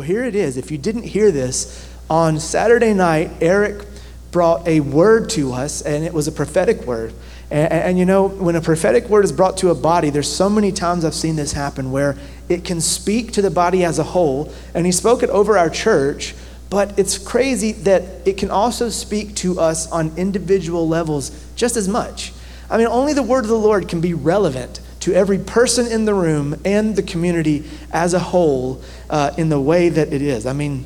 So here it is. If you didn't hear this, on Saturday night, Eric brought a word to us, and it was a prophetic word. And, and, you know, when a prophetic word is brought to a body, there's so many times I've seen this happen where it can speak to the body as a whole. And he spoke it over our church, but it's crazy that it can also speak to us on individual levels just as much. I mean, only the word of the Lord can be relevant to every person in the room and the community as a whole uh, in the way that it is. I mean,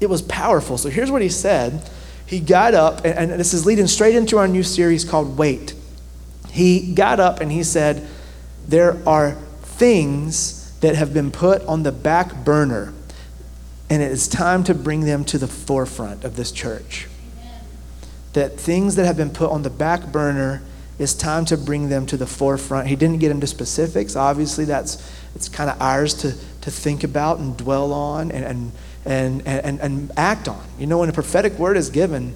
it was powerful. So here's what he said. He got up, and, and this is leading straight into our new series called Wait. He got up and he said, There are things that have been put on the back burner, and it is time to bring them to the forefront of this church. Amen. That things that have been put on the back burner it's time to bring them to the forefront. He didn't get into specifics. Obviously, that's it's kind of ours to, to think about and dwell on and, and, and, and, and act on. You know, when a prophetic word is given,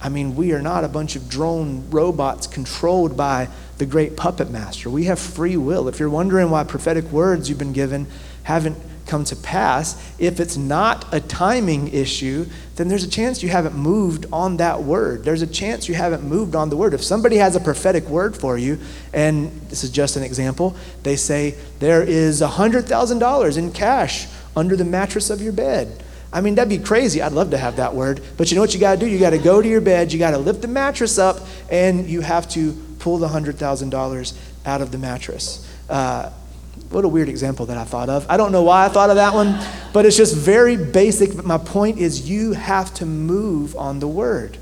I mean, we are not a bunch of drone robots controlled by the great puppet master. We have free will. If you're wondering why prophetic words you've been given haven't come to pass, if it's not a timing issue, then there's a chance you haven't moved on that word. There's a chance you haven't moved on the word. If somebody has a prophetic word for you, and this is just an example, they say, There is $100,000 in cash under the mattress of your bed. I mean, that'd be crazy. I'd love to have that word. But you know what you got to do? You got to go to your bed, you got to lift the mattress up, and you have to pull the $100,000 out of the mattress. Uh, what a weird example that I thought of. I don't know why I thought of that one, but it's just very basic. But my point is, you have to move on the word.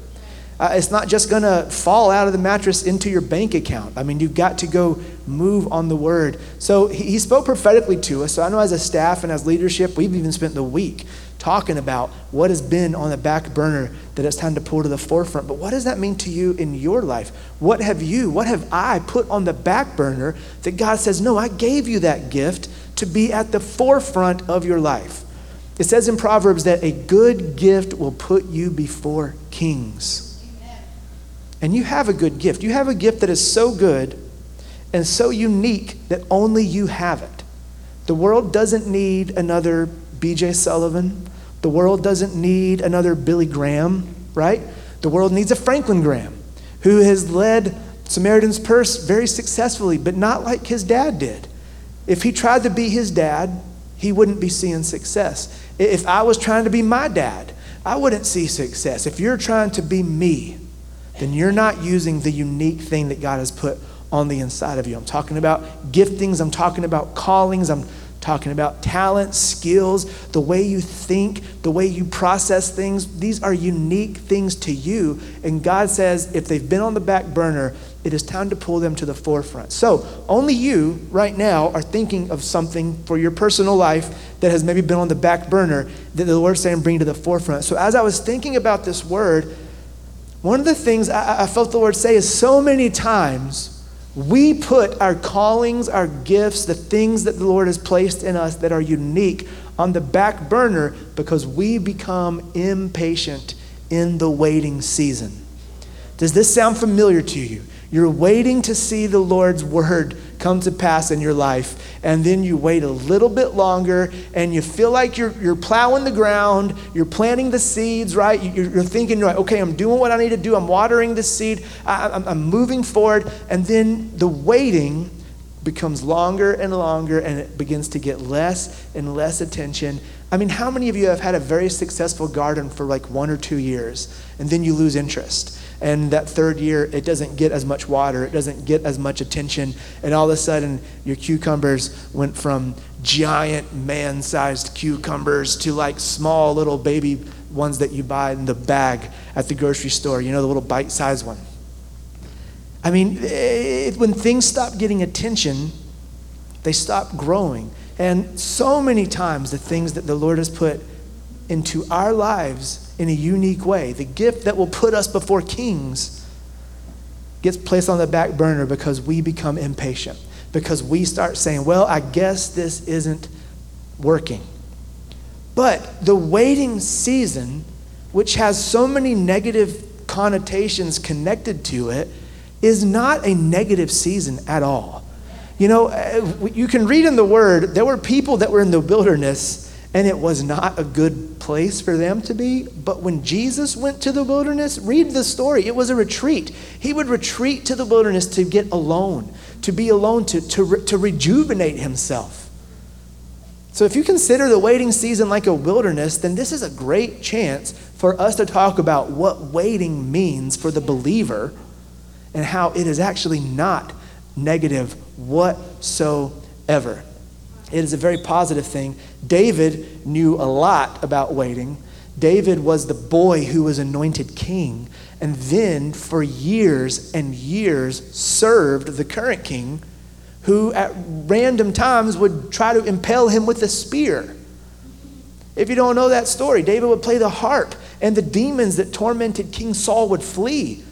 Uh, it's not just going to fall out of the mattress into your bank account. I mean, you've got to go move on the word. So he, he spoke prophetically to us. So I know as a staff and as leadership, we've even spent the week talking about what has been on the back burner that it's time to pull to the forefront. But what does that mean to you in your life? What have you, what have I put on the back burner that God says, No, I gave you that gift to be at the forefront of your life? It says in Proverbs that a good gift will put you before kings. And you have a good gift. You have a gift that is so good and so unique that only you have it. The world doesn't need another BJ Sullivan. The world doesn't need another Billy Graham, right? The world needs a Franklin Graham who has led Samaritan's Purse very successfully, but not like his dad did. If he tried to be his dad, he wouldn't be seeing success. If I was trying to be my dad, I wouldn't see success. If you're trying to be me, then you're not using the unique thing that God has put on the inside of you. I'm talking about giftings, I'm talking about callings, I'm talking about talent, skills, the way you think, the way you process things. These are unique things to you. And God says if they've been on the back burner, it is time to pull them to the forefront. So, only you right now are thinking of something for your personal life that has maybe been on the back burner that the Lord's saying bring to the forefront. So, as I was thinking about this word, one of the things I, I felt the Lord say is so many times we put our callings, our gifts, the things that the Lord has placed in us that are unique on the back burner because we become impatient in the waiting season. Does this sound familiar to you? You're waiting to see the Lord's word come to pass in your life, and then you wait a little bit longer, and you feel like you're, you're plowing the ground, you're planting the seeds, right? You're, you're thinking, okay, I'm doing what I need to do, I'm watering the seed, I, I'm, I'm moving forward, and then the waiting becomes longer and longer, and it begins to get less and less attention. I mean, how many of you have had a very successful garden for like one or two years, and then you lose interest? And that third year it doesn't get as much water, it doesn't get as much attention, and all of a sudden your cucumbers went from giant man sized cucumbers to like small little baby ones that you buy in the bag at the grocery store, you know, the little bite sized one. I mean, it, when things stop getting attention, they stop growing. And so many times, the things that the Lord has put into our lives in a unique way. The gift that will put us before kings gets placed on the back burner because we become impatient, because we start saying, well, I guess this isn't working. But the waiting season, which has so many negative connotations connected to it, is not a negative season at all. You know, uh, you can read in the Word, there were people that were in the wilderness and it was not a good place for them to be. But when Jesus went to the wilderness, read the story. It was a retreat. He would retreat to the wilderness to get alone, to be alone, to, to, to rejuvenate himself. So, if you consider the waiting season like a wilderness, then this is a great chance for us to talk about what waiting means for the believer and how it is actually not negative whatsoever. It is a very positive thing. David knew a lot about waiting. David was the boy who was anointed king, and then for years and years served the current king, who at random times would try to impale him with a spear. If you don't know that story, David would play the harp, and the demons that tormented King Saul would flee.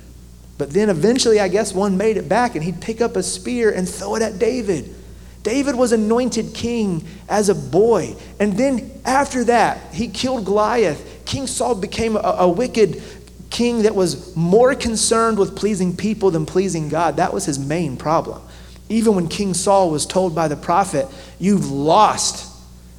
But then eventually, I guess one made it back, and he'd pick up a spear and throw it at David. David was anointed king as a boy. And then after that, he killed Goliath. King Saul became a, a, wicked king that was more concerned with pleasing people than pleasing God. That was his main problem. Even when King Saul was told by the prophet, You've lost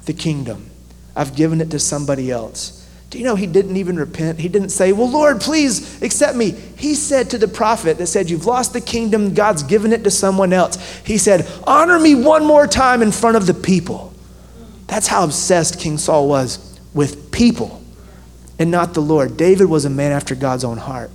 the kingdom, I've given it to somebody else. Do you know he didn't even repent? He didn't say, Well, Lord, please accept me. He said to the prophet that said, You've lost the kingdom, God's given it to someone else. He said, Honor me one more time in front of the people. That's how obsessed King Saul was with people and not the Lord. David was a man after God's own heart.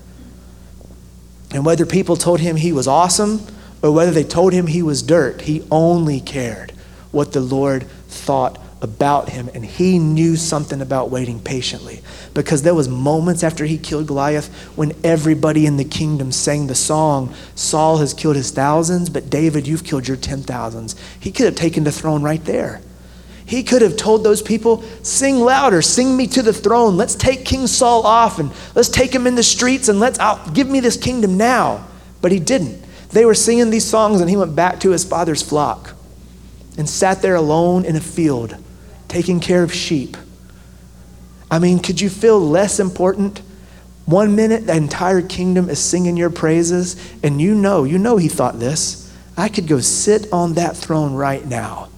And whether people told him he was awesome or whether they told him he was dirt, he only cared what the Lord thought about him and he knew something about waiting patiently. Because there was moments after he killed goliath when everybody in the kingdom sang the song saul has killed his thousands but david you've killed your ten thousands. He could have taken the throne right there. He could have told those people sing louder sing me to the throne. Let's take king saul off and let's take him in the streets and let's out give me this kingdom now. But he didn't. They were singing these songs and he went back to his father's flock and sat there alone in a field taking care of sheep. I mean, could you feel less important? One minute, the entire kingdom is singing your praises, and you know, you know he thought this. I could go sit on that throne right now.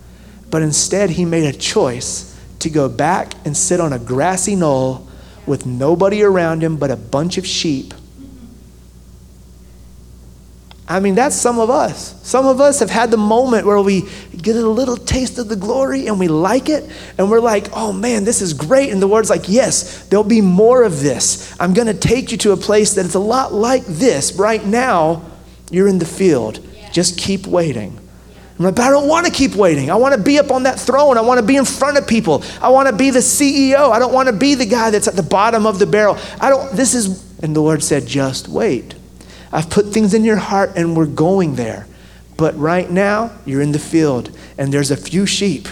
But instead, he made a choice to go back and sit on a grassy knoll with nobody around him but a bunch of sheep I mean, that's some of us. Some of us have had the moment where we get a little taste of the glory and we like it, and we're like, oh man, this is great. And the Lord's like, yes, there'll be more of this. I'm going to take you to a place that is a lot like this. Right now, you're in the field. Just keep waiting. I'm like, but I don't want to keep waiting. I want to be up on that throne. I want to be in front of people. I want to be the CEO. I don't want to be the guy that's at the bottom of the barrel. I don't, this is, and the Lord said, just wait. I've put things in your heart and we're going there. But right now, you're in the field and there's a few sheep.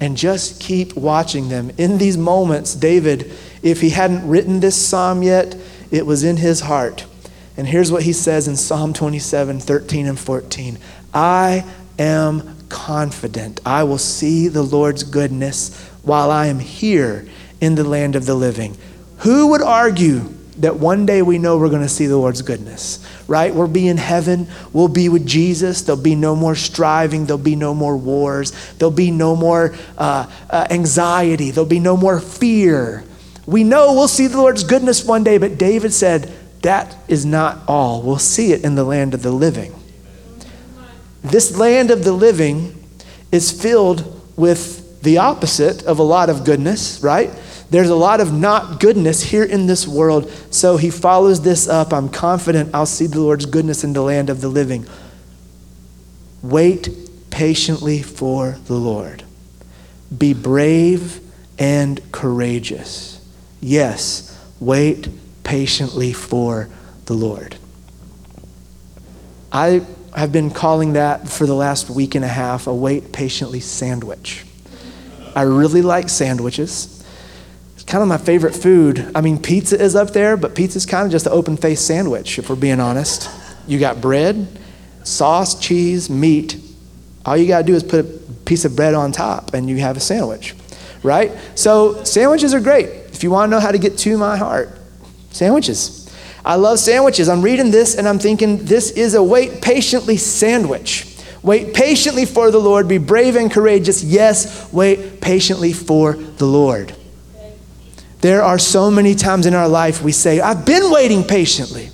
And just keep watching them. In these moments, David, if he hadn't written this psalm yet, it was in his heart. And here's what he says in Psalm 27 13 and 14 I am confident I will see the Lord's goodness while I am here in the land of the living. Who would argue that one day we know we're going to see the Lord's goodness, right? We'll be in heaven. We'll be with Jesus. There'll be no more striving. There'll be no more wars. There'll be no more uh, uh, anxiety. There'll be no more fear. We know we'll see the Lord's goodness one day, but David said, that is not all. We'll see it in the land of the living. This land of the living is filled with the opposite of a lot of goodness, right? There's a lot of not goodness here in this world. So he follows this up. I'm confident I'll see the Lord's goodness in the land of the living. Wait patiently for the Lord. Be brave and courageous. Yes, wait patiently for the Lord. I have been calling that for the last week and a half a wait patiently sandwich. I really like sandwiches kind of my favorite food. I mean, pizza is up there, but pizza is kind of just an open faced sandwich, if we're being honest. You got bread, sauce, cheese, meat. All you got to do is put a piece of bread on top and you have a sandwich, right? So, sandwiches are great. If you want to know how to get to my heart, sandwiches. I love sandwiches. I'm reading this and I'm thinking, this is a wait patiently sandwich. Wait patiently for the Lord. Be brave and courageous. Yes, wait patiently for the Lord. There are so many times in our life we say, I've been waiting patiently.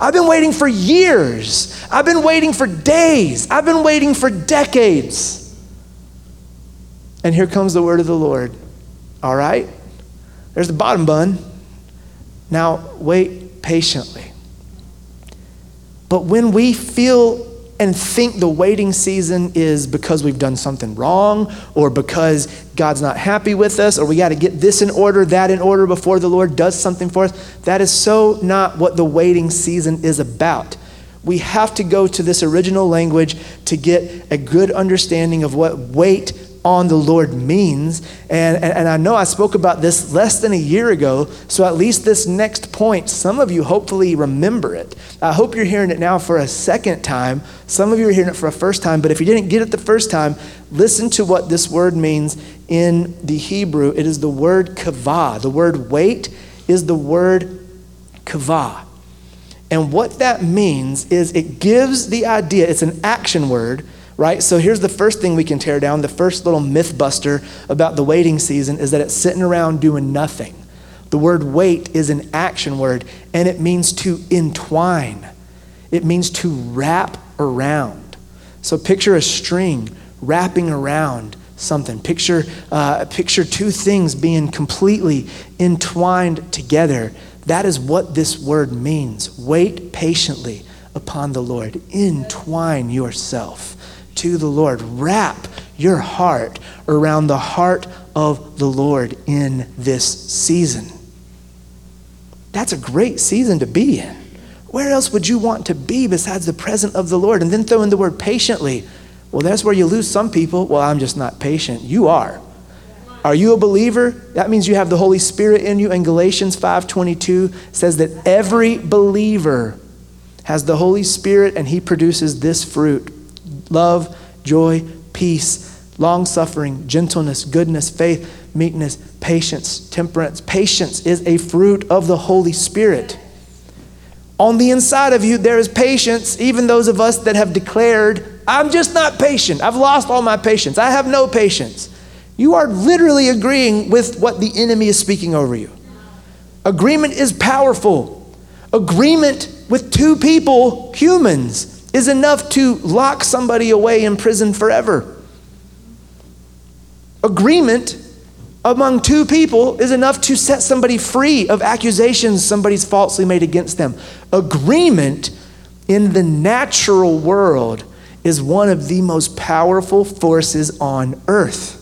I've been waiting for years. I've been waiting for days. I've been waiting for decades. And here comes the word of the Lord. All right? There's the bottom bun. Now, wait patiently. But when we feel and think the waiting season is because we've done something wrong or because God's not happy with us or we got to get this in order, that in order before the Lord does something for us, that is so not what the waiting season is about. We have to go to this original language to get a good understanding of what wait on the Lord means. And, and, and, I know I spoke about this less than a year ago, so at least this next point, some of you hopefully remember it. I hope you're hearing it now for a second time. Some of you are hearing it for a first time, but if you didn't get it the first time, listen to what this word means in the Hebrew. It is the word kavah. The word wait is the word kavah. And what that means is it gives the idea, it's an action word right? So here's the first thing we can tear down. The first little myth buster about the waiting season is that it's sitting around doing nothing. The word wait is an action word, and it means to entwine, it means to wrap around. So picture a string wrapping around something. Picture, uh, picture two things being completely entwined together. That is what this word means. Wait patiently upon the Lord, entwine yourself to the Lord. Wrap your heart around the heart of the Lord in this season. That's a great season to be in. Where else would you want to be besides the presence of the Lord? And then throw in the word patiently. Well, that's where you lose some people. Well, I'm just not patient. You are. Are you a believer? That means you have the Holy Spirit in you. And Galatians 5:22 says that every believer has the Holy Spirit and he produces this fruit love, joy, peace, long suffering, gentleness, goodness, faith, meekness, patience, temperance. Patience is a fruit of the Holy Spirit. On the inside of you, there is patience, even those of us that have declared, I'm just not patient. I've lost all my patience. I have no patience. You are literally agreeing with what the enemy is speaking over you. Agreement is powerful. Agreement with two people, humans, is enough to lock somebody away in prison forever. Agreement among two people is enough to set somebody free of accusations somebody's falsely made against them. Agreement in the natural world is one of the most powerful forces on earth.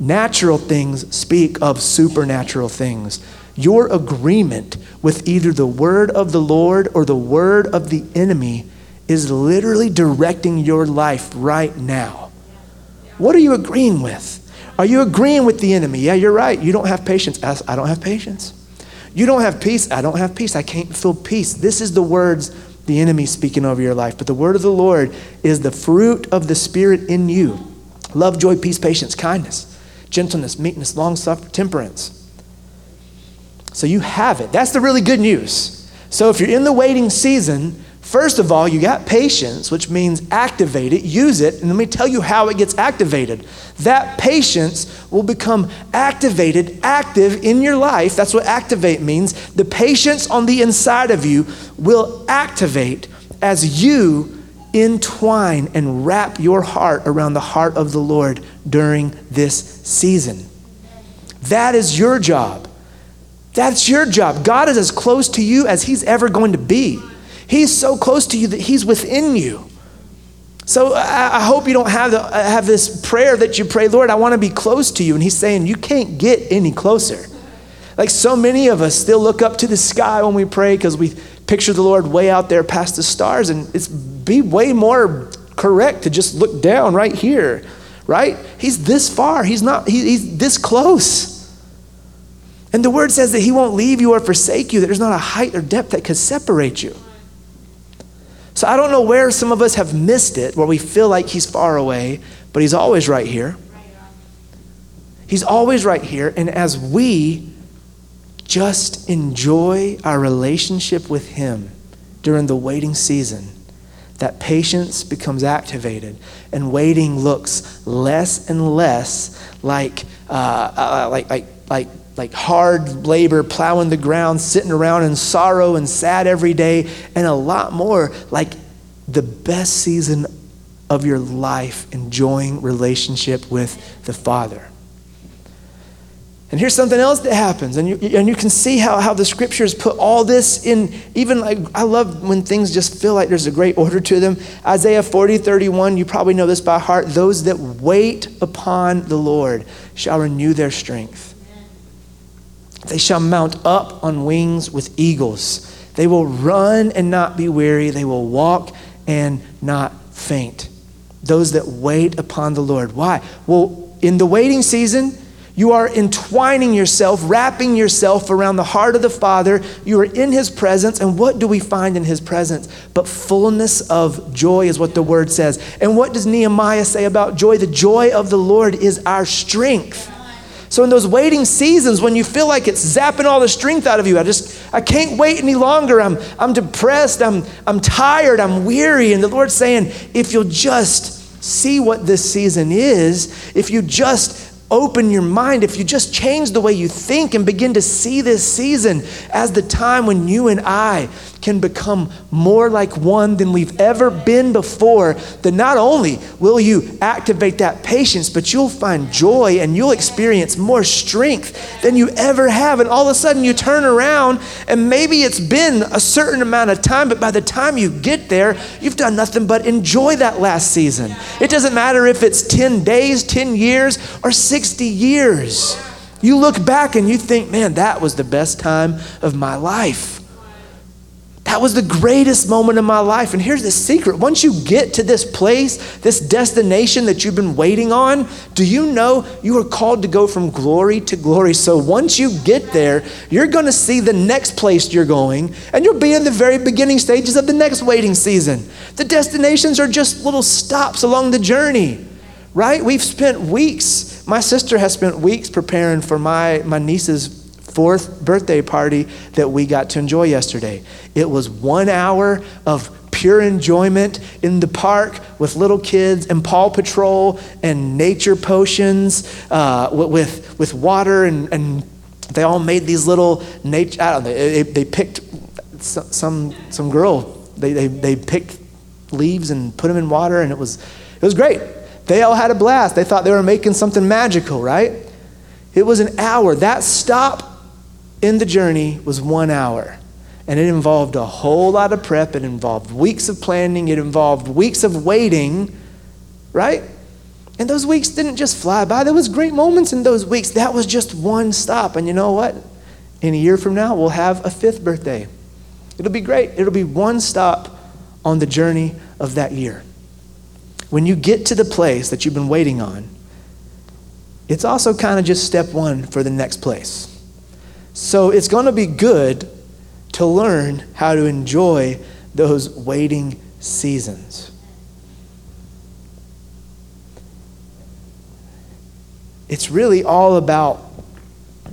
Natural things speak of supernatural things. Your agreement with either the word of the Lord or the word of the enemy is literally directing your life right now. What are you agreeing with? Are you agreeing with the enemy? Yeah, you're right. You don't have patience. I don't have patience. You don't have peace. I don't have peace. I can't feel peace. This is the words the enemy speaking over your life. But the word of the Lord is the fruit of the Spirit in you love, joy, peace, patience, kindness, gentleness, meekness, long suffering, temperance. So you have it. That's the really good news. So if you're in the waiting season, First of all, you got patience, which means activate it, use it, and let me tell you how it gets activated. That patience will become activated, active in your life. That's what activate means. The patience on the inside of you will activate as you entwine and wrap your heart around the heart of the Lord during this season. That is your job. That's your job. God is as close to you as He's ever going to be. He's so close to you that He's within you. So I, hope you don't have, the, have this prayer that you pray, Lord, I want to be close to you. And He's saying, You can't get any closer. Like so many of us still look up to the sky when we pray because we picture the Lord way out there past the stars. And it's be way more correct to just look down right here, right? He's this far. He's not, he, he's this close. And the word says that he won't leave you or forsake you, that there's not a height or depth that could separate you. So I don't know where some of us have missed it, where we feel like he's far away, but he's always right here. He's always right here. And as we just enjoy our relationship with him during the waiting season, that patience becomes activated and waiting looks less and less like, uh, uh, like, like, like, like hard labor, plowing the ground, sitting around in sorrow and sad every day, and a lot more like the best season of your life, enjoying relationship with the Father. And here's something else that happens. And you, and you can see how, how the scriptures put all this in, even like, I love when things just feel like there's a great order to them. Isaiah 40, 31, you probably know this by heart. Those that wait upon the Lord shall renew their strength. They shall mount up on wings with eagles. They will run and not be weary. They will walk and not faint. Those that wait upon the Lord. Why? Well, in the waiting season, you are entwining yourself, wrapping yourself around the heart of the Father. You are in His presence. And what do we find in His presence? But fullness of joy is what the word says. And what does Nehemiah say about joy? The joy of the Lord is our strength. So in those waiting seasons when you feel like it's zapping all the strength out of you, I just I can't wait any longer. I'm I'm depressed, I'm I'm tired, I'm weary. And the Lord's saying, if you'll just see what this season is, if you just open your mind, if you just change the way you think and begin to see this season as the time when you and I can become more like one than we've ever been before, then not only will you activate that patience, but you'll find joy and you'll experience more strength than you ever have. And all of a sudden you turn around and maybe it's been a certain amount of time, but by the time you get there, you've done nothing but enjoy that last season. It doesn't matter if it's 10 days, 10 years, or 60 years. You look back and you think, man, that was the best time of my life. That was the greatest moment of my life. And here's the secret once you get to this place, this destination that you've been waiting on, do you know you are called to go from glory to glory? So once you get there, you're going to see the next place you're going, and you'll be in the very beginning stages of the next waiting season. The destinations are just little stops along the journey, right? We've spent weeks, my sister has spent weeks preparing for my, my niece's fourth birthday party that we got to enjoy yesterday. It was one hour of pure enjoyment in the park with little kids and Paw Patrol and nature potions uh, with, with water, and, and they all made these little nature. I don't know, they, they picked some, some girl, they, they, they picked leaves and put them in water, and it was, it was great. They all had a blast. They thought they were making something magical, right? It was an hour. That stop in the journey was one hour. And it involved a whole lot of prep. It involved weeks of planning. It involved weeks of waiting, right? And those weeks didn't just fly by. There was great moments in those weeks. That was just one stop. And you know what? In a year from now, we'll have a fifth birthday. It'll be great. It'll be one stop on the journey of that year. When you get to the place that you've been waiting on, it's also kind of just step one for the next place. So it's going to be good to learn how to enjoy those waiting seasons. It's really all about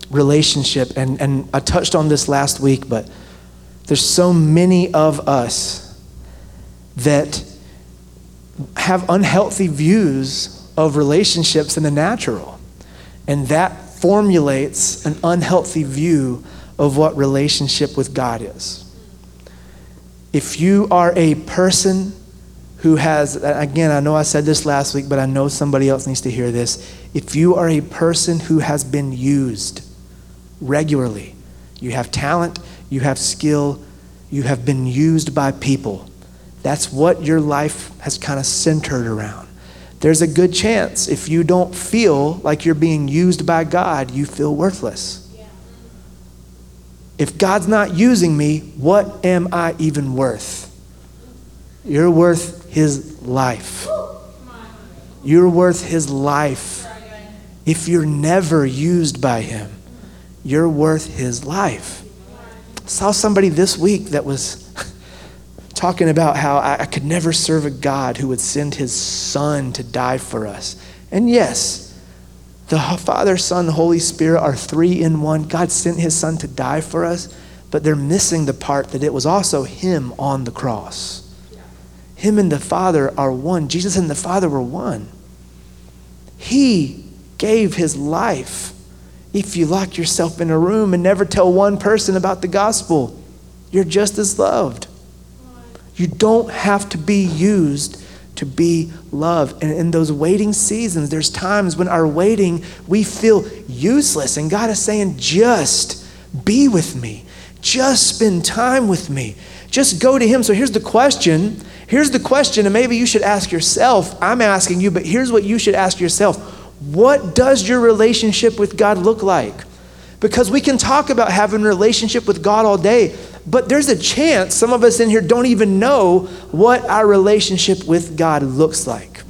relationship. And, and I touched on this last week, but there's so many of us that have unhealthy views of relationships in the natural. And that formulates an unhealthy view of what relationship with God is. If you are a person who has, again, I know I said this last week, but I know somebody else needs to hear this. If you are a person who has been used regularly, you have talent, you have skill, you have been used by people. That's what your life has kind of centered around there's a good chance if you don't feel like you're being used by God, you feel worthless. If God's not using me, what am I even worth? You're worth His life. You're worth His life. If you're never used by Him, you're worth His life. I saw somebody this week that was talking about how I, I could never serve a God who would send his son to die for us. And yes, the Father, Son, Holy Spirit are three in one. God sent his son to die for us, but they're missing the part that it was also him on the cross. Him and the Father are one. Jesus and the Father were one. He gave his life. If you lock yourself in a room and never tell one person about the gospel, you're just as loved. You don't have to be used to be loved. And in those waiting seasons, there's times when our waiting, we feel useless. And God is saying, just be with me. Just spend time with me. Just go to Him. So here's the question. Here's the question, and maybe you should ask yourself. I'm asking you, but here's what you should ask yourself What does your relationship with God look like? Because we can talk about having a relationship with God all day, but there's a chance some of us in here don't even know what our relationship with God looks like.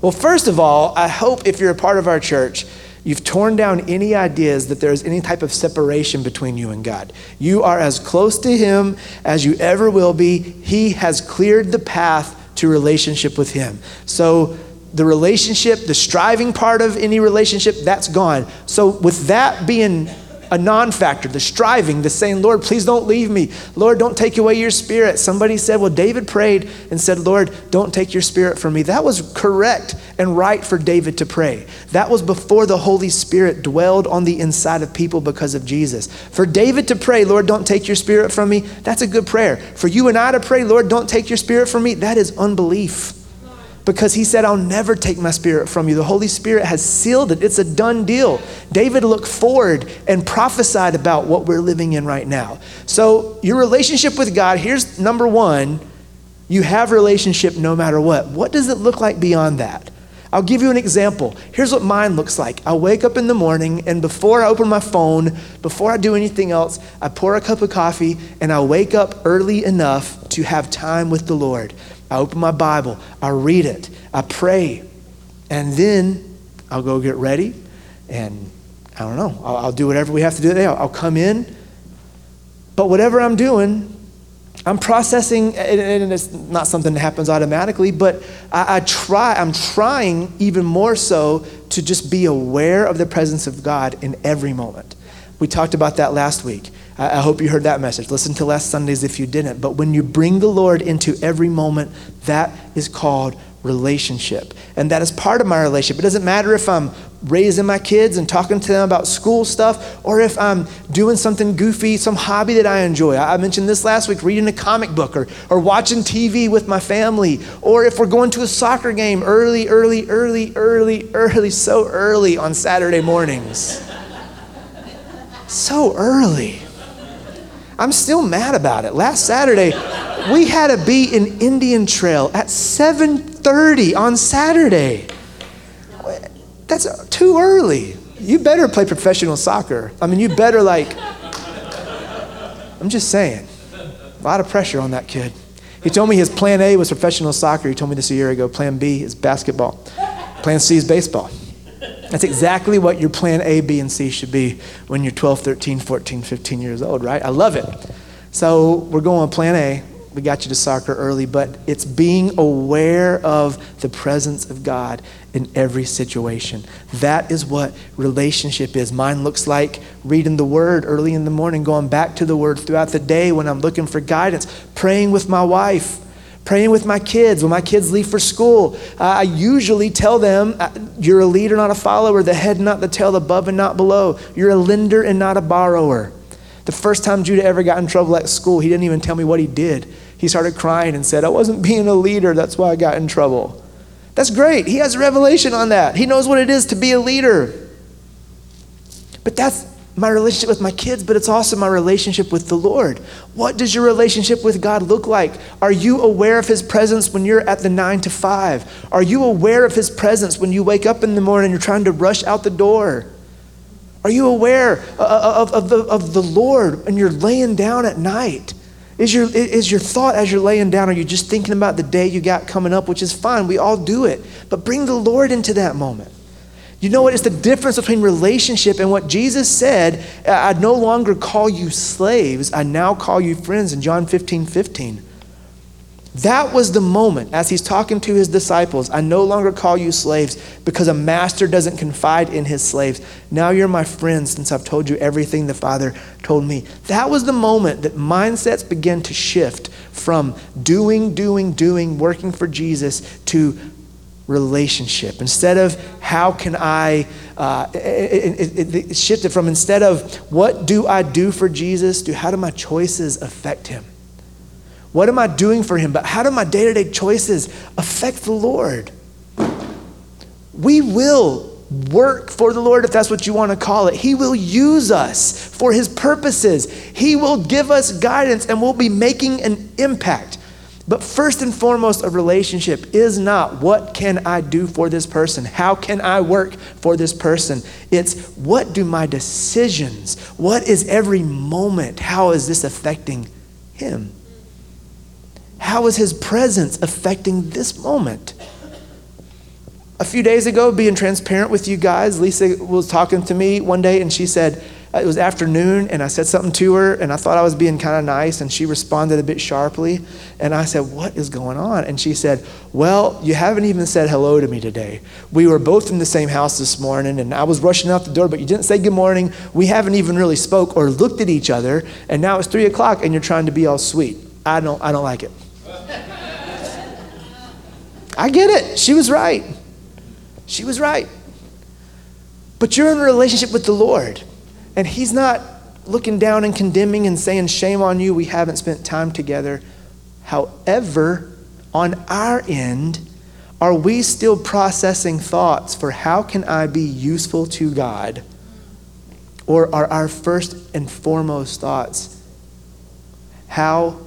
Well, first of all, I hope if you're a part of our church, you've torn down any ideas that there's any type of separation between you and God. You are as close to Him as you ever will be. He has cleared the path to relationship with Him. So, the relationship, the striving part of any relationship, that's gone. So, with that being a non factor, the striving, the saying, Lord, please don't leave me. Lord, don't take away your spirit. Somebody said, well, David prayed and said, Lord, don't take your spirit from me. That was correct and right for David to pray. That was before the Holy Spirit dwelled on the inside of people because of Jesus. For David to pray, Lord, don't take your spirit from me, that's a good prayer. For you and I to pray, Lord, don't take your spirit from me, that is unbelief because he said, I'll never take my spirit from you. The Holy Spirit has sealed it, it's a done deal. David looked forward and prophesied about what we're living in right now. So, your relationship with God, here's number one you have relationship no matter what. What does it look like beyond that? I'll give you an example. Here's what mine looks like. I wake up in the morning, and before I open my phone, before I do anything else, I pour a cup of coffee and I wake up early enough to have time with the Lord. I open my Bible, I read it, I pray, and then I'll go get ready, and I don't know, I'll, I'll do whatever we have to do today. I'll, I'll come in, but whatever I'm doing, I'm processing, and it's not something that happens automatically, but I, I, try, I'm trying even more so to just be aware of the presence of God in every moment. We talked about that last week. I, hope you heard that message. Listen to last Sundays if you didn't. But when you bring the Lord into every moment, that is called relationship. And that is part of my relationship. It doesn't matter if I'm raising my kids and talking to them about school stuff or if I'm doing something goofy, some hobby that I enjoy. I mentioned this last week reading a comic book or, or watching TV with my family or if we're going to a soccer game early, early, early, early, early, so early on Saturday mornings. so early. I'm still mad about it. Last Saturday, we had to be in Indian Trail at 7:30 on Saturday. That's too early. You better play professional soccer. I mean, you better like I'm just saying. A lot of pressure on that kid. He told me his plan A was professional soccer. He told me this a year ago. Plan B is basketball. Plan C is baseball. That's exactly what your plan A, B, and C should be when you're 12, 13, 14, 15 years old, right? I love it. So we're going plan A. We got you to soccer early, but it's being aware of the presence of God in every situation. That is what relationship is. Mine looks like reading the Word early in the morning, going back to the Word throughout the day when I'm looking for guidance, praying with my wife praying with my kids when my kids leave for school uh, i usually tell them uh, you're a leader not a follower the head not the tail above and not below. You're a lender and not a borrower. The first time judah ever got in trouble at school he didn't even tell me what he did. He started crying and said i wasn't being a leader that's why i got in trouble. That's great. He has a revelation on that. He knows what it is to be a leader. But that's my relationship with my kids, but it's also my relationship with the Lord. What does your relationship with God look like? Are you aware of His presence when you're at the nine to five? Are you aware of His presence when you wake up in the morning and you're trying to rush out the door? Are you aware uh, uh, of, of, the, of the Lord and you're laying down at night? Is your, is your thought as you're laying down, are you just thinking about the day you got coming up, which is fine, we all do it. But bring the Lord into that moment. You know what? It's the difference between relationship and what Jesus said I no longer call you slaves, I now call you friends in John 15 15. That was the moment as he's talking to his disciples. I no longer call you slaves because a master doesn't confide in his slaves. Now you're my friends since I've told you everything the Father told me. That was the moment that mindsets began to shift from doing, doing, doing, working for Jesus to relationship. Instead of how can I, uh, it, it, it shifted from instead of what do I do for Jesus to how do my choices affect him? What am I doing for him? But how do my day to day choices affect the Lord? We will work for the Lord, if that's what you want to call it. He will use us for his purposes. He will give us guidance and we'll be making an impact. But first and foremost, a relationship is not what can I do for this person? How can I work for this person? It's what do my decisions, what is every moment, how is this affecting him? How is his presence affecting this moment? A few days ago, being transparent with you guys, Lisa was talking to me one day and she said, Uh, it was afternoon and I said something to her and I thought I was being kind of nice and she responded a bit sharply. And I said, What is going on? And she said, Well, you haven't even said hello to me today. We were both in the same house this morning and I was rushing out the door, but you didn't say good morning. We haven't even really spoke or looked at each other. And now it's three o'clock and you're trying to be all sweet. I don't, I don't like it. I get it. She was right. She was right. But you're in a relationship with the Lord, and He's not looking down and condemning and saying, Shame on you, we haven't spent time together. However, on our end, are we still processing thoughts for how can I be useful to God? Or are our first and foremost thoughts, how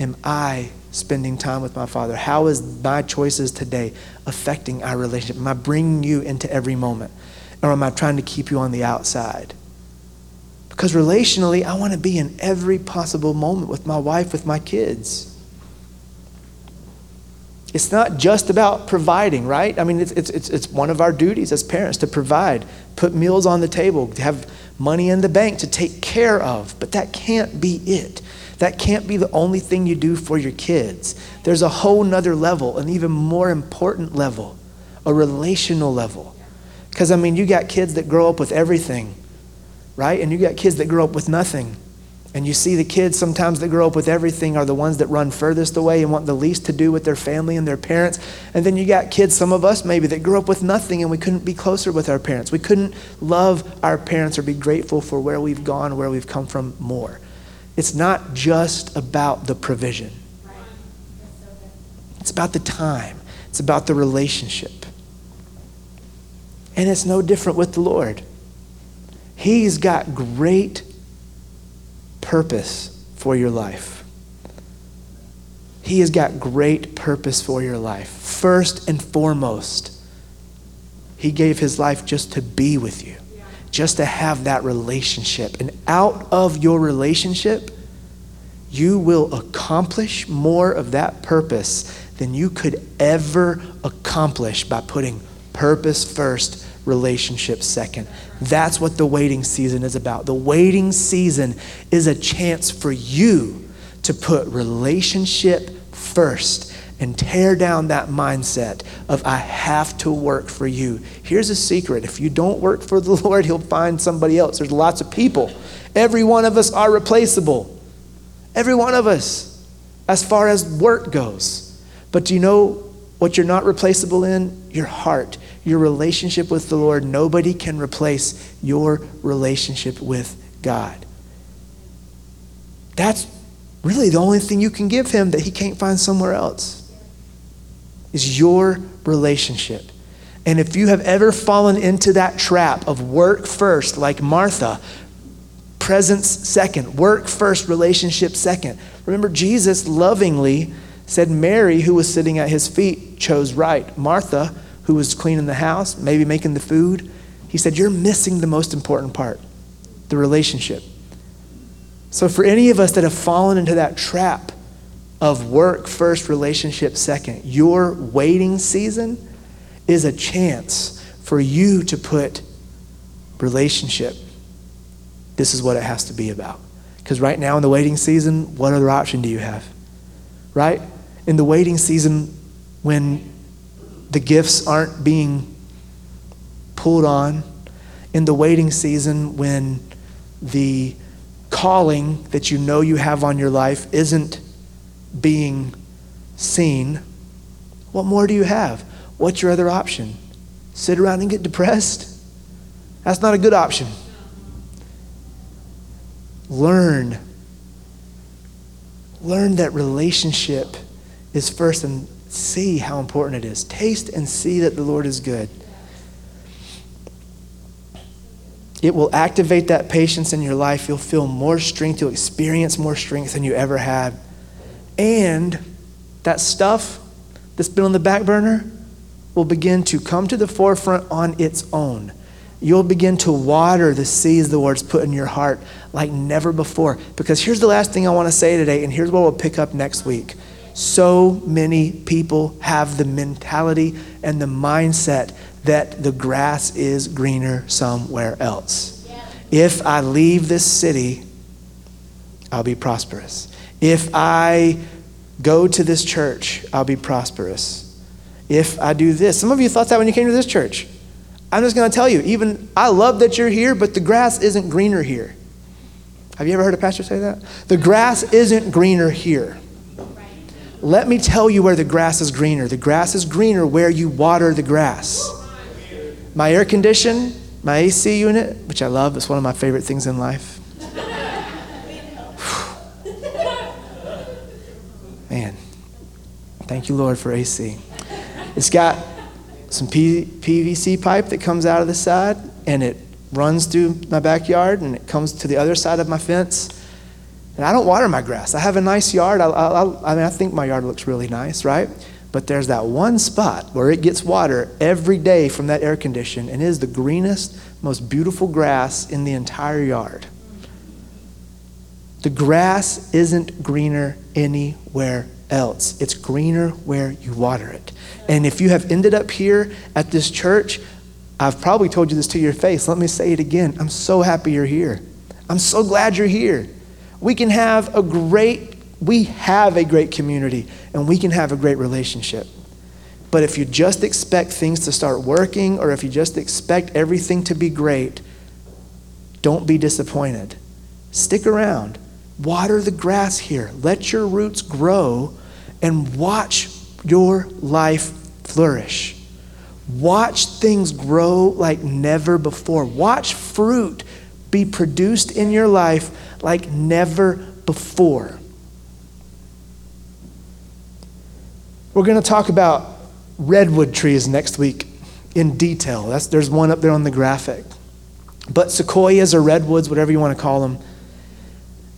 am I spending time with my Father? How is my choices today affecting our relationship? Am I bringing you into every moment? Or am I trying to keep you on the outside? Because relationally, I want to be in every possible moment with my wife, with my kids. It's not just about providing, right? I mean, it's, it's, it's one of our duties as parents to provide, put meals on the table, to have money in the bank to take care of, but that can't be it. That can't be the only thing you do for your kids. There's a whole nother level, an even more important level, a relational level. Because, I mean, you got kids that grow up with everything, right? And you got kids that grow up with nothing. And you see the kids sometimes that grow up with everything are the ones that run furthest away and want the least to do with their family and their parents. And then you got kids, some of us maybe, that grew up with nothing and we couldn't be closer with our parents. We couldn't love our parents or be grateful for where we've gone, where we've come from more. It's not just about the provision, it's about the time, it's about the relationship. And it's no different with the Lord. He's got great purpose for your life. He has got great purpose for your life. First and foremost, He gave His life just to be with you just to have that relationship. And out of your relationship, you will accomplish more of that purpose than you could ever accomplish by putting purpose first, relationship second. That's what the waiting season is about. The waiting season is a chance for you to put relationship first and tear down that mindset of I have to work for you. Here's a secret if you don't work for the Lord, He'll find somebody else. There's lots of people. Every one of us are replaceable. Every one of us, as far as work goes. But do you know what you're not replaceable in? Your heart, your relationship with the Lord. Nobody can replace your relationship with God. That's really the only thing you can give Him that He can't find somewhere else is your relationship. And if you have ever fallen into that trap of work first, like Martha, presence second, work first, relationship second. Remember, Jesus lovingly said Mary, who was sitting at his feet, chose right. Martha, who was cleaning the house, maybe making the food, he said, You're missing the most important part the relationship. So, for any of us that have fallen into that trap, of work first, relationship second. Your waiting season is a chance for you to put relationship. This is what it has to be about. Because right now in the waiting season, what other option do you have? Right? in the waiting season when the gifts aren't being pulled on, in the waiting season when the calling that you know you have on your life isn't being seen, what more do you have? What's your other option? Sit around and get depressed? That's not a good option. Learn. Learn that relationship is first and see how important it is. Taste and see that the Lord is good. It will activate that patience in your life. You'll feel more strength. You'll experience more strength than you ever had. And that stuff that's been on the back burner will begin to come to the forefront on its own. You'll begin to water the seeds the Lord's put in your heart like never before. Because here's the last thing I want to say today, and here's what we'll pick up next week. So many people have the mentality and the mindset that the grass is greener somewhere else. If I leave this city, I'll be prosperous. If I go to this church, I'll be prosperous. If I do this, some of you thought that when you came to this church. I'm just going to tell you, even I love that you're here, but the grass isn't greener here. Have you ever heard a pastor say that? The grass isn't greener here. Let me tell you where the grass is greener. The grass is greener where you water the grass. My air condition, my AC unit, which I love, it's one of my favorite things in life. Man, thank you, Lord, for AC. It's got some P- PVC pipe that comes out of the side and it runs through my backyard and it comes to the other side of my fence. And I don't water my grass. I have a nice yard. I, I, I mean, I think my yard looks really nice, right? But there's that one spot where it gets water every day from that air condition, and is the greenest, most beautiful grass in the entire yard. The grass isn't greener anywhere else. It's greener where you water it. And if you have ended up here at this church, I've probably told you this to your face. Let me say it again. I'm so happy you're here. I'm so glad you're here. We can have a great we have a great community and we can have a great relationship. But if you just expect things to start working or if you just expect everything to be great, don't be disappointed. Stick around. Water the grass here. Let your roots grow and watch your life flourish. Watch things grow like never before. Watch fruit be produced in your life like never before. We're going to talk about redwood trees next week in detail. That's, there's one up there on the graphic. But sequoias or redwoods, whatever you want to call them,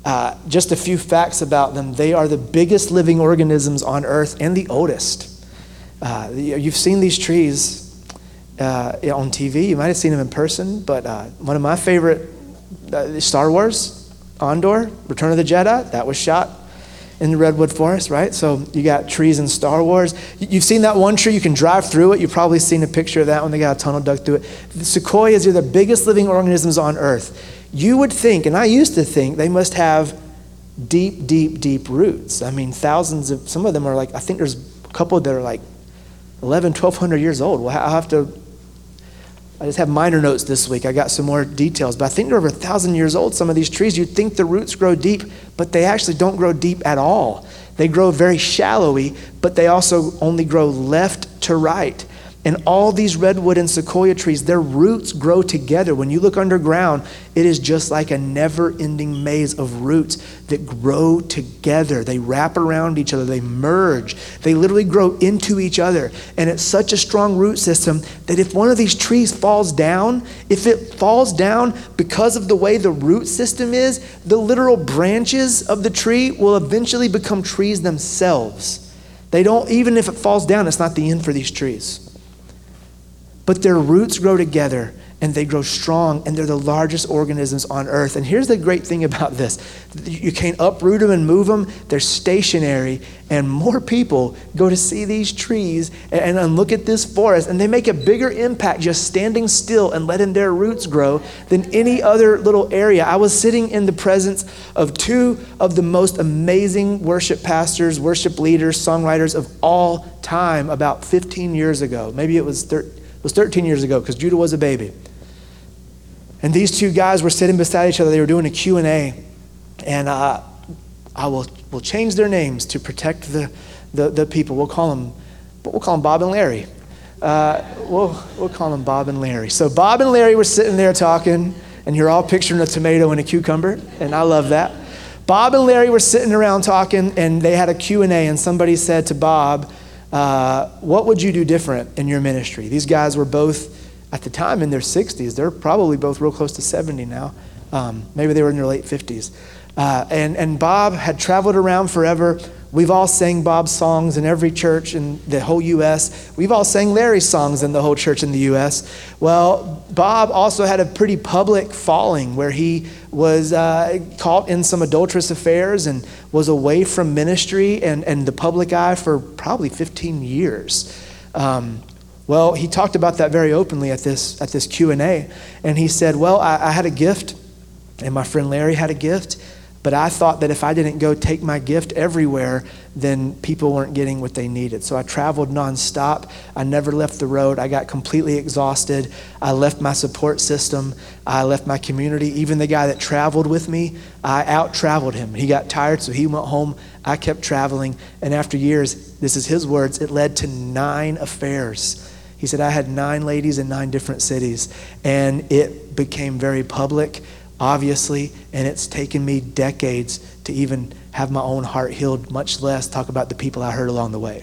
uh, just a few facts about them. They are the biggest living organisms on earth and the oldest. Uh, you've seen these trees uh, on TV. You might have seen them in person, but uh, one of my favorite Uh, Star Wars, Endor, Return of the Jedi, that was shot in the redwood forest, right? So you got trees in Star Wars. You've seen that one tree, you can drive through it. You've probably seen a picture of that when they got a tunnel dug through it. The sequoias are the biggest living organisms on earth. You would think, and I used to think, they must have deep, deep, deep roots. I mean, thousands of, some of them are like, I think there's a couple that are like 11, 1200 years old. Well, I'll have to, I just have minor notes this week. I got some more details, but I think they're over a thousand years old. Some of these trees, you'd think the roots grow deep, but they actually don't grow deep at all. They grow very shallowy, but they also only grow left to right. And all these redwood and sequoia trees, their roots grow together. When you look underground, it is just like a never ending maze of roots that grow together. They wrap around each other, they merge, they literally grow into each other. And it's such a strong root system that if one of these trees falls down, if it falls down because of the way the root system is, the literal branches of the tree will eventually become trees themselves. They don't, even if it falls down, it's not the end for these trees but their roots grow together and they grow strong and they're the largest organisms on earth. And here's the great thing about this you can't uproot them and move them, they're stationary. And more people go to see these trees and, and look at this forest, and they make a bigger impact just standing still and letting their roots grow than any other little area. I was sitting in the presence of two of the most amazing worship pastors, worship leaders, songwriters of all time about 15 years ago. Maybe it was, thir- it was 13 years ago because Judah was a baby. And these two guys were sitting beside each other. They were doing a Q&A. And uh, I will will change their names to protect the, the, the, people. We'll call them, we'll call them Bob and Larry. Uh, we'll, we'll call them Bob and Larry. So Bob and Larry were sitting there talking, and you're all picturing a tomato and a cucumber, and I love that. Bob and Larry were sitting around talking, and they had a Q&A, and somebody said to Bob, uh, what would you do different in your ministry? These guys were both at the time in their 60s. They're probably both real close to 70 now. Um, maybe they were in their late 50s. Uh, and, and Bob had traveled around forever. We've all sang Bob's songs in every church in the whole U.S. We've all sang Larry's songs in the whole church in the U.S. Well, Bob also had a pretty public falling where he was uh, caught in some adulterous affairs and was away from ministry and, and the public eye for probably 15 years. Um, well, he talked about that very openly at this, at this Q&A. And he said, well, I, I had a gift, and my friend Larry had a gift, but I thought that if I didn't go take my gift everywhere, then people weren't getting what they needed. So I traveled nonstop. I never left the road. I got completely exhausted. I left my support system. I left my community. Even the guy that traveled with me, I out traveled him. He got tired, so he went home. I kept traveling. And after years, this is his words, it led to nine affairs. He said, I had nine ladies in nine different cities, and it became very public, obviously, and it's taken me decades to even have my own heart healed, much less talk about the people I hurt along the way.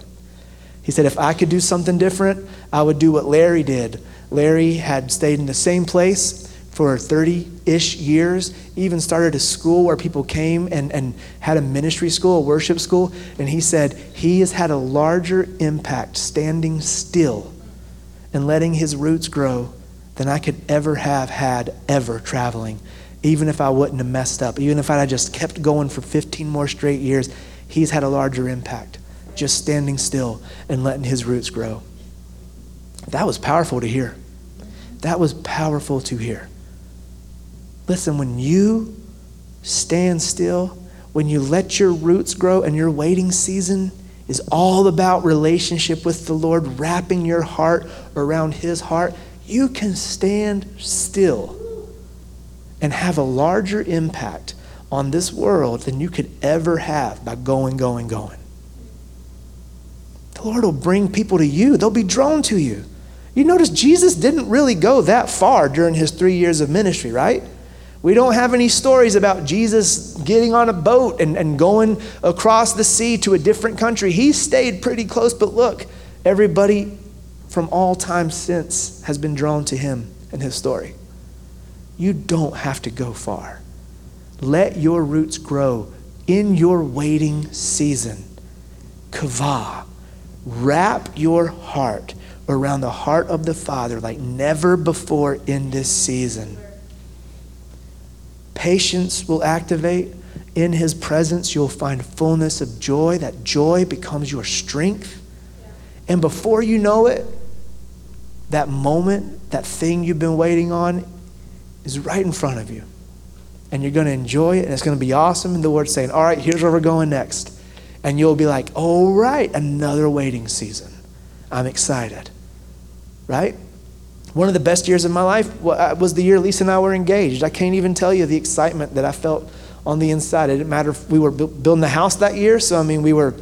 He said, if I could do something different, I would do what Larry did. Larry had stayed in the same place for 30 ish years, even started a school where people came and, and had a ministry school, a worship school. And he said he has had a larger impact standing still and letting his roots grow than I could ever have had ever traveling. Even if I wouldn't have messed up, even if I had just kept going for 15 more straight years, he's had a larger impact just standing still and letting his roots grow. That was powerful to hear. That was powerful to hear. Listen, when you stand still, when you let your roots grow and your waiting season is all about relationship with the Lord, wrapping your heart around His heart, you can stand still and have a larger impact on this world than you could ever have by going, going, going. The Lord will bring people to you, they'll be drawn to you. You notice Jesus didn't really go that far during his three years of ministry, right? We don't have any stories about Jesus getting on a boat and, and going across the sea to a different country. He stayed pretty close, but look, everybody from all time since has been drawn to him and his story. You don't have to go far. Let your roots grow in your waiting season. Kavah. Wrap your heart around the heart of the Father like never before in this season. Patience will activate. In his presence, you'll find fullness of joy. That joy becomes your strength. And before you know it, that moment, that thing you've been waiting on, is right in front of you. And you're going to enjoy it, and it's going to be awesome. And the Lord's saying, All right, here's where we're going next. And you'll be like, All right, another waiting season. I'm excited. Right? One of the best years of my life uh, was the year Lisa and I were engaged. I can't even tell you the excitement that I felt on the inside. It didn't matter if we were building the house that year. So, I mean, we were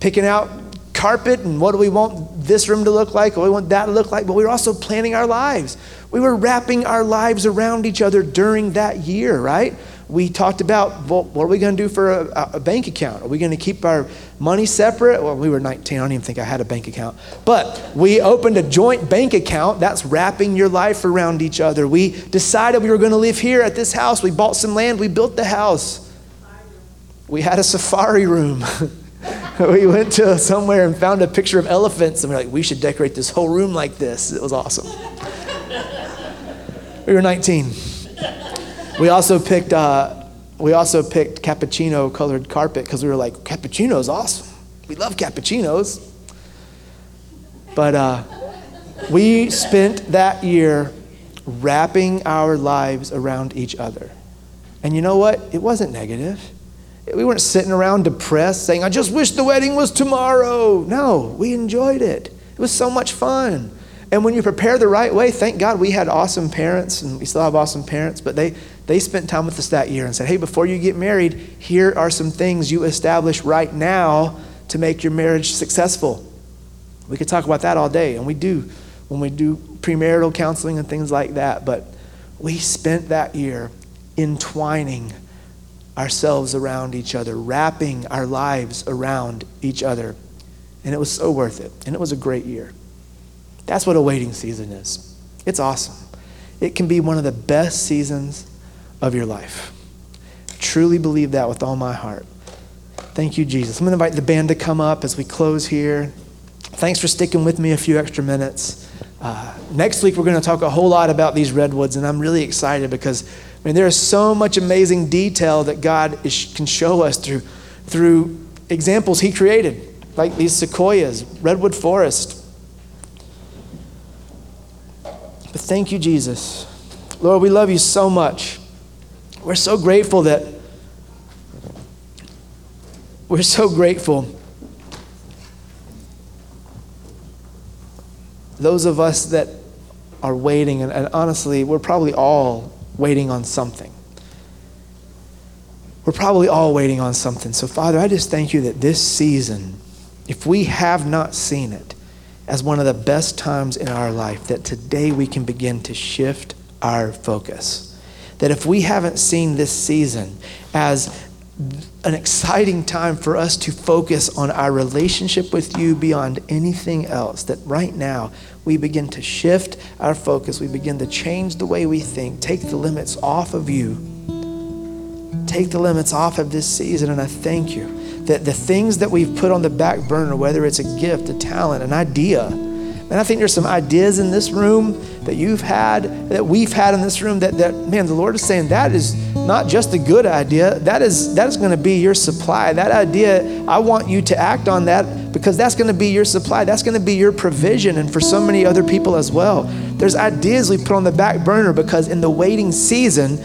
picking out carpet and what do we want this room to look like, what we want that to look like, but we were also planning our lives. We were wrapping our lives around each other during that year, right? we talked about well, what are we going to do for a, a, bank account? Are we going to keep our money separate? Well, we were 19. I don't even think I had a bank account. But we opened a joint bank account. That's wrapping your life around each other. We decided we were going to live here at this house. We bought some land. We built the house. We had a safari room. we went to somewhere and found a picture of elephants, and we're like, we should decorate this whole room like this. It was awesome. We were 19. We also picked, uh, we also picked cappuccino colored carpet because we were like, cappuccino's awesome. We love cappuccinos. But uh, we spent that year wrapping our lives around each other. And you know what? It wasn't negative. We weren't sitting around depressed saying, I just wish the wedding was tomorrow. No, we enjoyed it. It was so much fun. And when you prepare the right way, thank God we had awesome parents, and we still have awesome parents, but they, they spent time with us that year and said, hey, before you get married, here are some things you establish right now to make your marriage successful. We could talk about that all day, and we do when we do premarital counseling and things like that, but we spent that year entwining ourselves around each other, wrapping our lives around each other. And it was so worth it. And it was a great year. That's what a waiting season is. It's awesome. It can be one of the best seasons of your life. Truly believe that with all my heart. Thank you, Jesus. I'm going to invite the band to come up as we close here. Thanks for sticking with me a few extra minutes. Uh, next week, we're going to talk a whole lot about these redwoods, and I'm really excited because I mean, there is so much amazing detail that God is, can show us through, through examples He created, like these sequoias, redwood forest. But thank you, Jesus. Lord, we love you so much. We're so grateful that we're so grateful. Those of us that are waiting, and, and honestly, we're probably all waiting on something. We're probably all waiting on something. So, Father, I just thank you that this season, if we have not seen it as one of the best times in our life, that today we can begin to shift our focus. That if we haven't seen this season as an exciting time for us to focus on our relationship with you beyond anything else. That right now we begin to shift our focus, we begin to change the way we think, take the limits off of you, take the limits off of this season. And I thank you that the things that we've put on the back burner, whether it's a gift, a talent, an idea, and I think there's some ideas in this room that you've had, that we've had in this room that, that man, the Lord is saying that is not just a good idea. That is that is going to be your supply. That idea, I want you to act on that because that's going to be your supply. That's going to be your provision and for so many other people as well. There's ideas we put on the back burner because in the waiting season,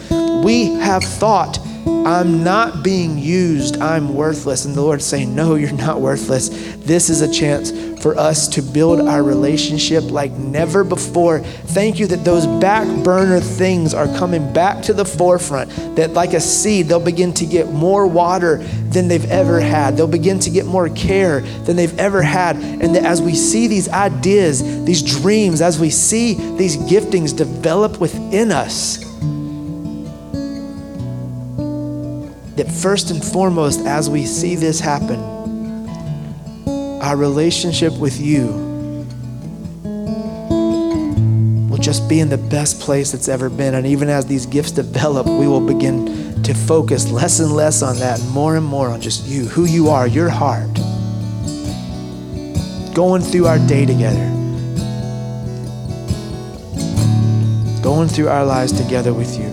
we have thought I'm not being used. I'm worthless. And the Lord's saying, No, you're not worthless. This is a chance for us to build our relationship like never before. Thank you that those back burner things are coming back to the forefront, that like a seed, they'll begin to get more water than they've ever had. They'll begin to get more care than they've ever had. And that as we see these ideas, these dreams, as we see these giftings develop within us, that first and foremost, as we see this happen, our relationship with you will just be in the best place it's ever been. And even as these gifts develop, we will begin to focus less and less on that and more and more on just you, who you are, your heart. Going through our day together, going through our lives together with you.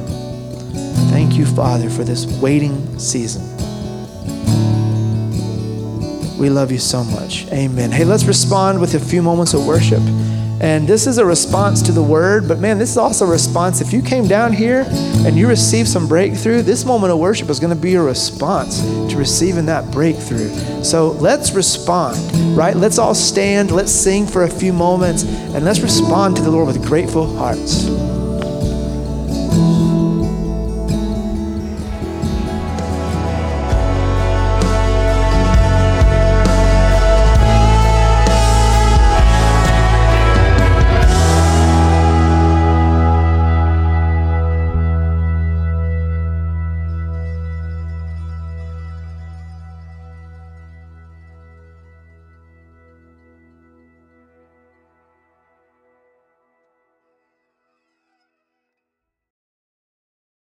Thank you, Father, for this waiting season. We love you so much. Amen. Hey, let's respond with a few moments of worship. And this is a response to the word, but man, this is also a response. If you came down here and you received some breakthrough, this moment of worship is going to be a response to receiving that breakthrough. So let's respond, right? Let's all stand, let's sing for a few moments, and let's respond to the Lord with grateful hearts.